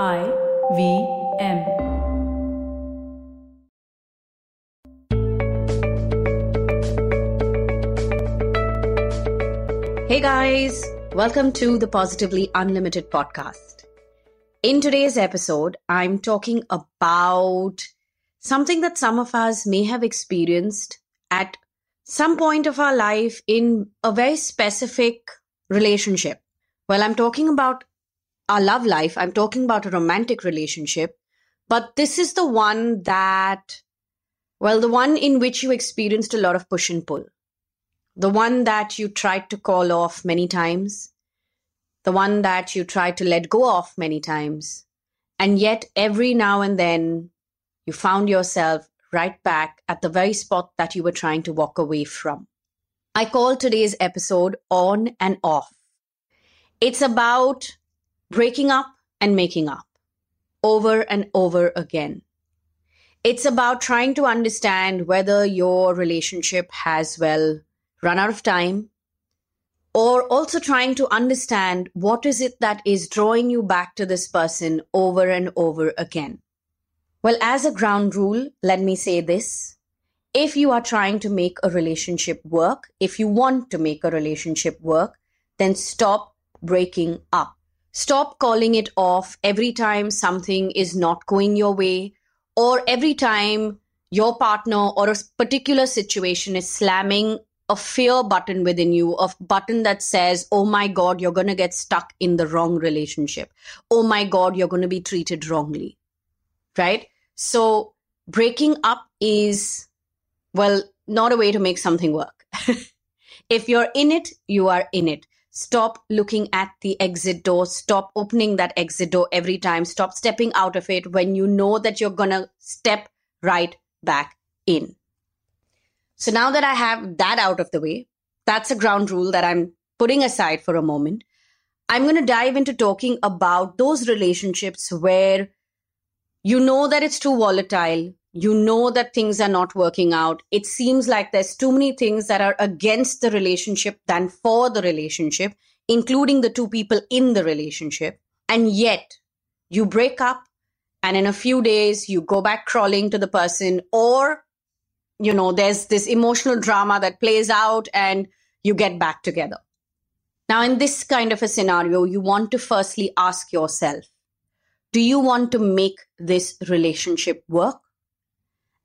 I V M. Hey guys, welcome to the Positively Unlimited podcast. In today's episode, I'm talking about something that some of us may have experienced at some point of our life in a very specific relationship. Well, I'm talking about our love life, I'm talking about a romantic relationship, but this is the one that, well, the one in which you experienced a lot of push and pull, the one that you tried to call off many times, the one that you tried to let go of many times, and yet every now and then you found yourself right back at the very spot that you were trying to walk away from. I call today's episode On and Off. It's about breaking up and making up over and over again. It's about trying to understand whether your relationship has, well, run out of time, or also trying to understand what is it that is drawing you back to this person over and over again. Well, as a ground rule, let me say this. If you are trying to make a relationship work, if you want to make a relationship work, then stop breaking up. Stop calling it off every time something is not going your way or every time your partner or a particular situation is slamming a fear button within you, a button that says, Oh my God, you're going to get stuck in the wrong relationship. Oh my God, you're going to be treated wrongly. Right? So breaking up is, well, not a way to make something work. if you're in it, you are in it. Stop looking at the exit door. Stop opening that exit door every time. Stop stepping out of it when you know that you're to step right back in. So now that I have that out of the way, that's a ground rule that I'm putting aside for a moment. I'm to dive into talking about those relationships where you know that it's too volatile, you know that things are not working out. It seems like there's too many things that are against the relationship than for the relationship, including the two people in the relationship. And yet you break up and in a few days you go back crawling to the person or you know there's this emotional drama that plays out and you get back together. Now in this kind of a scenario you want to firstly ask yourself do you want to make this relationship work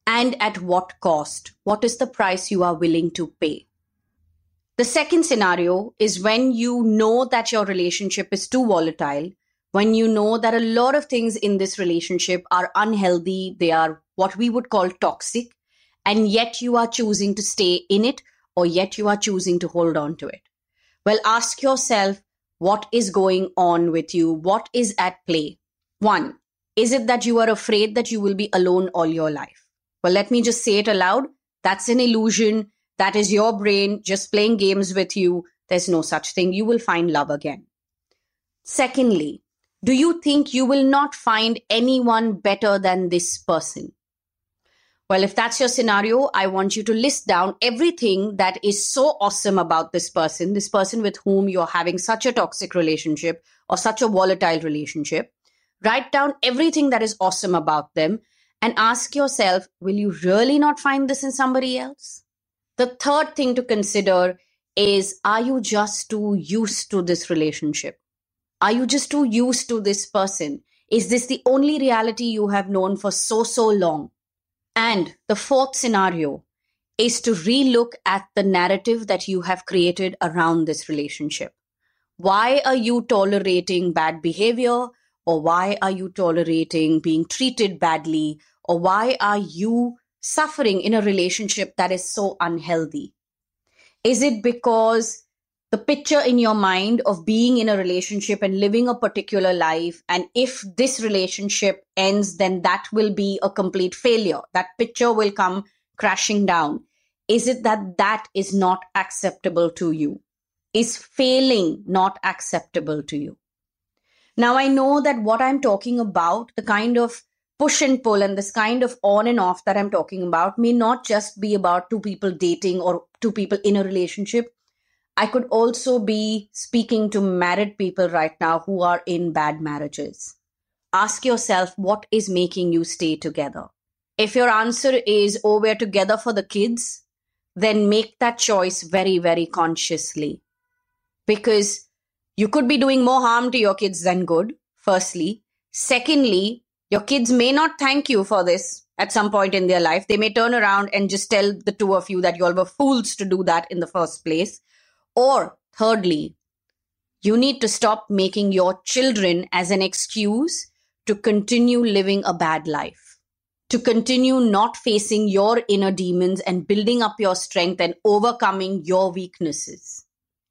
and at what cost? What is the price you are willing to pay? The second scenario is when you know that your relationship is too volatile, when you know that a lot of things in this relationship are unhealthy, they are what we would call toxic, and yet you are choosing to stay in it or yet you are choosing to hold on to it. Well, ask yourself what is going on with you? What is at play? One, is it that you are afraid that you will be alone all your life? Well, let me just say it aloud. That's an illusion. That is your brain just playing games with you. There's no such thing. You will find love again. Secondly, do you think you will not find anyone better than this person? Well, if that's your scenario, I want you to list down everything that is so awesome about this person, this person with whom you're having such a toxic relationship or such a volatile relationship. Write down everything that is awesome about them and ask yourself will you really not find this in somebody else? The third thing to consider is are you just too used to this relationship? Are you just too used to this person? Is this the only reality you have known for so, so long? And the fourth scenario is to relook at the narrative that you have created around this relationship. Why are you tolerating bad behavior? Or why are you tolerating being treated badly? Or why are you suffering in a relationship that is so unhealthy? Is it because the picture in your mind of being in a relationship and living a particular life, and if this relationship ends, then that will be a complete failure? That picture will come crashing down. Is it that that is not acceptable to you? Is failing not acceptable to you? Now, I know that what I'm talking about, the kind of push and pull and this kind of on and off that I'm talking about, may not just be about two people dating or two people in a relationship. I could also be speaking to married people right now who are in bad marriages, ask yourself what is making you stay together. If your answer is, oh, we're together for the kids, then make that choice very, very consciously. Because you could be doing more harm to your kids than good, firstly. Secondly, your kids may not thank you for this at some point in their life. They may turn around and just tell the two of you that you all were fools to do that in the first place. Or thirdly, you need to stop making your children as an excuse to continue living a bad life, to continue not facing your inner demons and building up your strength and overcoming your weaknesses.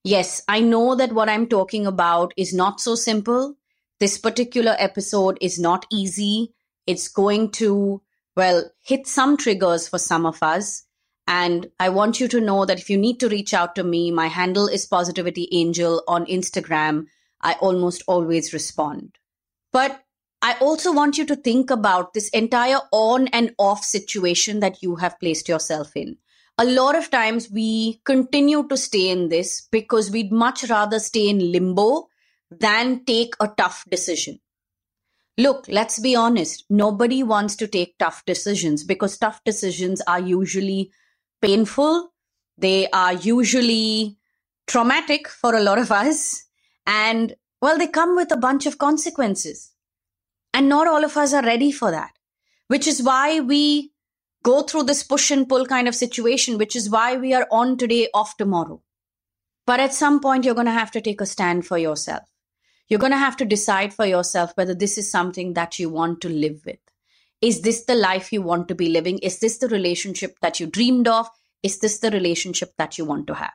Yes, I know that what I'm talking about is not so simple. This particular episode is not easy. It's going to well, hit some triggers for some of us. And I want you to know that if you need to reach out to me, my handle is Positivity Angel on Instagram. I almost always respond. But I also want you to think about this entire on and off situation that you have placed yourself in. A lot of times we continue to stay in this because we'd much rather stay in limbo than take a tough decision. Look, let's be honest. Nobody wants to take tough decisions because tough decisions are usually painful. They are usually traumatic for a lot of us. And well, they come with a bunch of consequences. And not all of us are ready for that, which is why we go through this push and pull kind of situation, which is why we are on today, off tomorrow. But at some point, you're going to have to take a stand for yourself you're going to have to decide for yourself whether this is something that you want to live with. Is this the life you want to be living? Is this the relationship that you dreamed of? Is this the relationship that you want to have?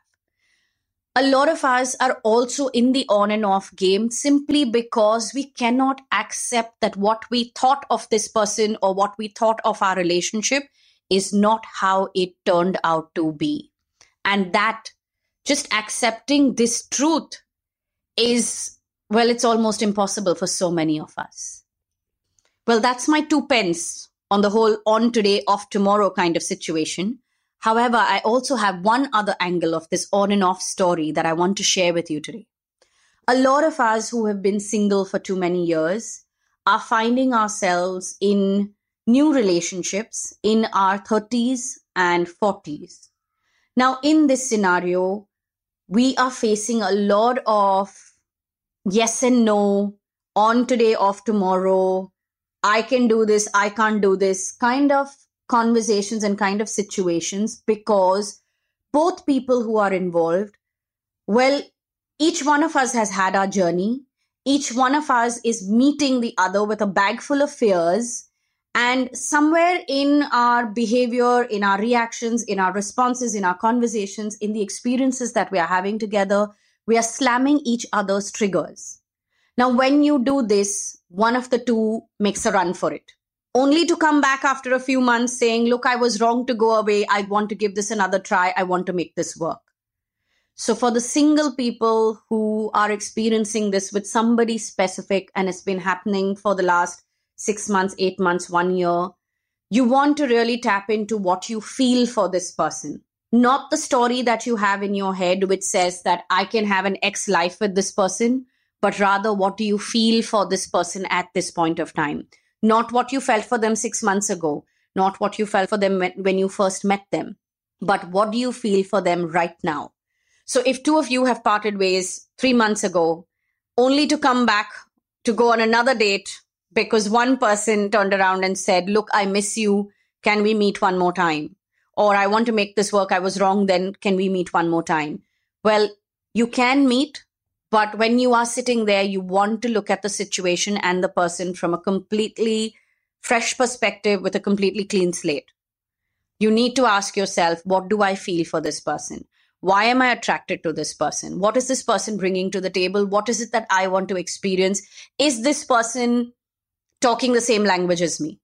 A lot of us are also in the on and off game simply because we cannot accept that what we thought of this person or what we thought of our relationship is not how it turned out to be. And that just accepting this truth is well, it's almost impossible for so many of us. Well, that's my two pence on the whole on today, off tomorrow kind of situation. However, I also have one other angle of this on and off story that I want to share with you today. A lot of us who have been single for too many years are finding ourselves in new relationships in our 30s and 40s. Now, in this scenario, we are facing a lot of yes and no, on today, off tomorrow, I can do this, I can't do this kind of conversations and kind of situations because both people who are involved, well, each one of us has had our journey. Each one of us is meeting the other with a bag full of fears. And somewhere in our behavior, in our reactions, in our responses, in our conversations, in the experiences that we are having together, we are slamming each other's triggers. Now, when you do this, one of the two makes a run for it, only to come back after a few months saying, Look, I was wrong to go away. I want to give this another try. I want to make this work. So, for the single people who are experiencing this with somebody specific and it's been happening for the last six months, eight months, one year, you want to really tap into what you feel for this person not the story that you have in your head, which says that I can have an X life with this person, but rather what do you feel for this person at this point of time? Not what you felt for them six months ago, not what you felt for them when you first met them, but what do you feel for them right now? So if two of you have parted ways three months ago, only to come back to go on another date because one person turned around and said, Look, I miss you. Can we meet one more time? Or I want to make this work. I was wrong. Then can we meet one more time? Well, you can meet, but when you are sitting there, you want to look at the situation and the person from a completely fresh perspective with a completely clean slate. You need to ask yourself, what do I feel for this person? Why am I attracted to this person? What is this person bringing to the table? What is it that I want to experience? Is this person talking the same language as me?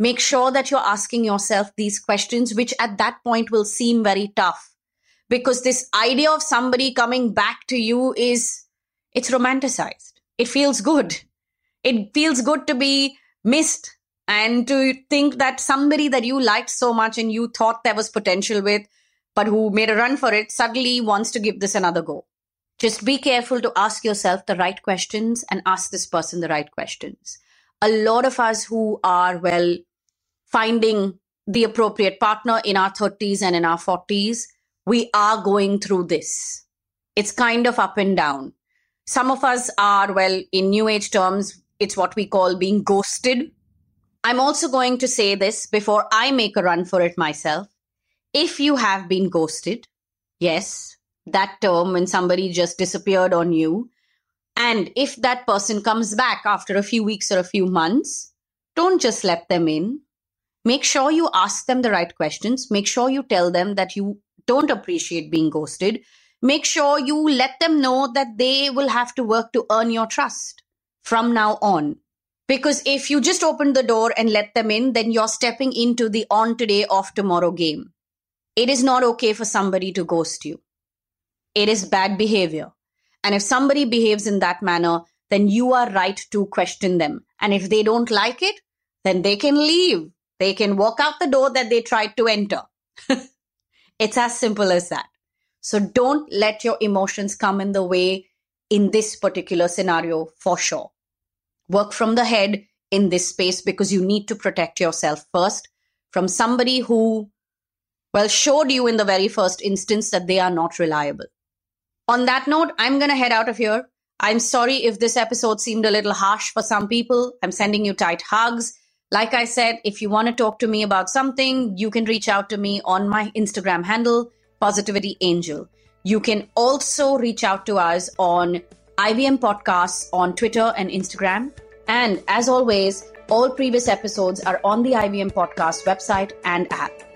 Make sure that you're asking yourself these questions, which at that point will seem very tough because this idea of somebody coming back to you is it's romanticized. It feels good. It feels good to be missed and to think that somebody that you liked so much and you thought there was potential with, but who made a run for it, suddenly wants to give this another go. Just be careful to ask yourself the right questions and ask this person the right questions a lot of us who are, well, finding the appropriate partner in our 30s and in our 40s, we are going through this. It's kind of up and down. Some of us are, well, in new age terms, it's what we call being ghosted. I'm also going to say this before I make a run for it myself. If you have been ghosted, yes, that term when somebody just disappeared on you, and if that person comes back after a few weeks or a few months, don't just let them in. Make sure you ask them the right questions. Make sure you tell them that you don't appreciate being ghosted. Make sure you let them know that they will have to work to earn your trust from now on. Because if you just open the door and let them in, then you're stepping into the on today, off tomorrow game. It is not okay for somebody to ghost you. It is bad behavior. And if somebody behaves in that manner, then you are right to question them. And if they don't like it, then they can leave. They can walk out the door that they tried to enter. it's as simple as that. So don't let your emotions come in the way in this particular scenario for sure. Work from the head in this space because you need to protect yourself first from somebody who, well, showed you in the very first instance that they are not reliable. On that note, I'm going to head out of here. I'm sorry if this episode seemed a little harsh for some people. I'm sending you tight hugs. Like I said, if you want to talk to me about something, you can reach out to me on my Instagram handle, Positivity Angel. You can also reach out to us on IVM Podcasts on Twitter and Instagram. And as always, all previous episodes are on the IVM Podcast website and app.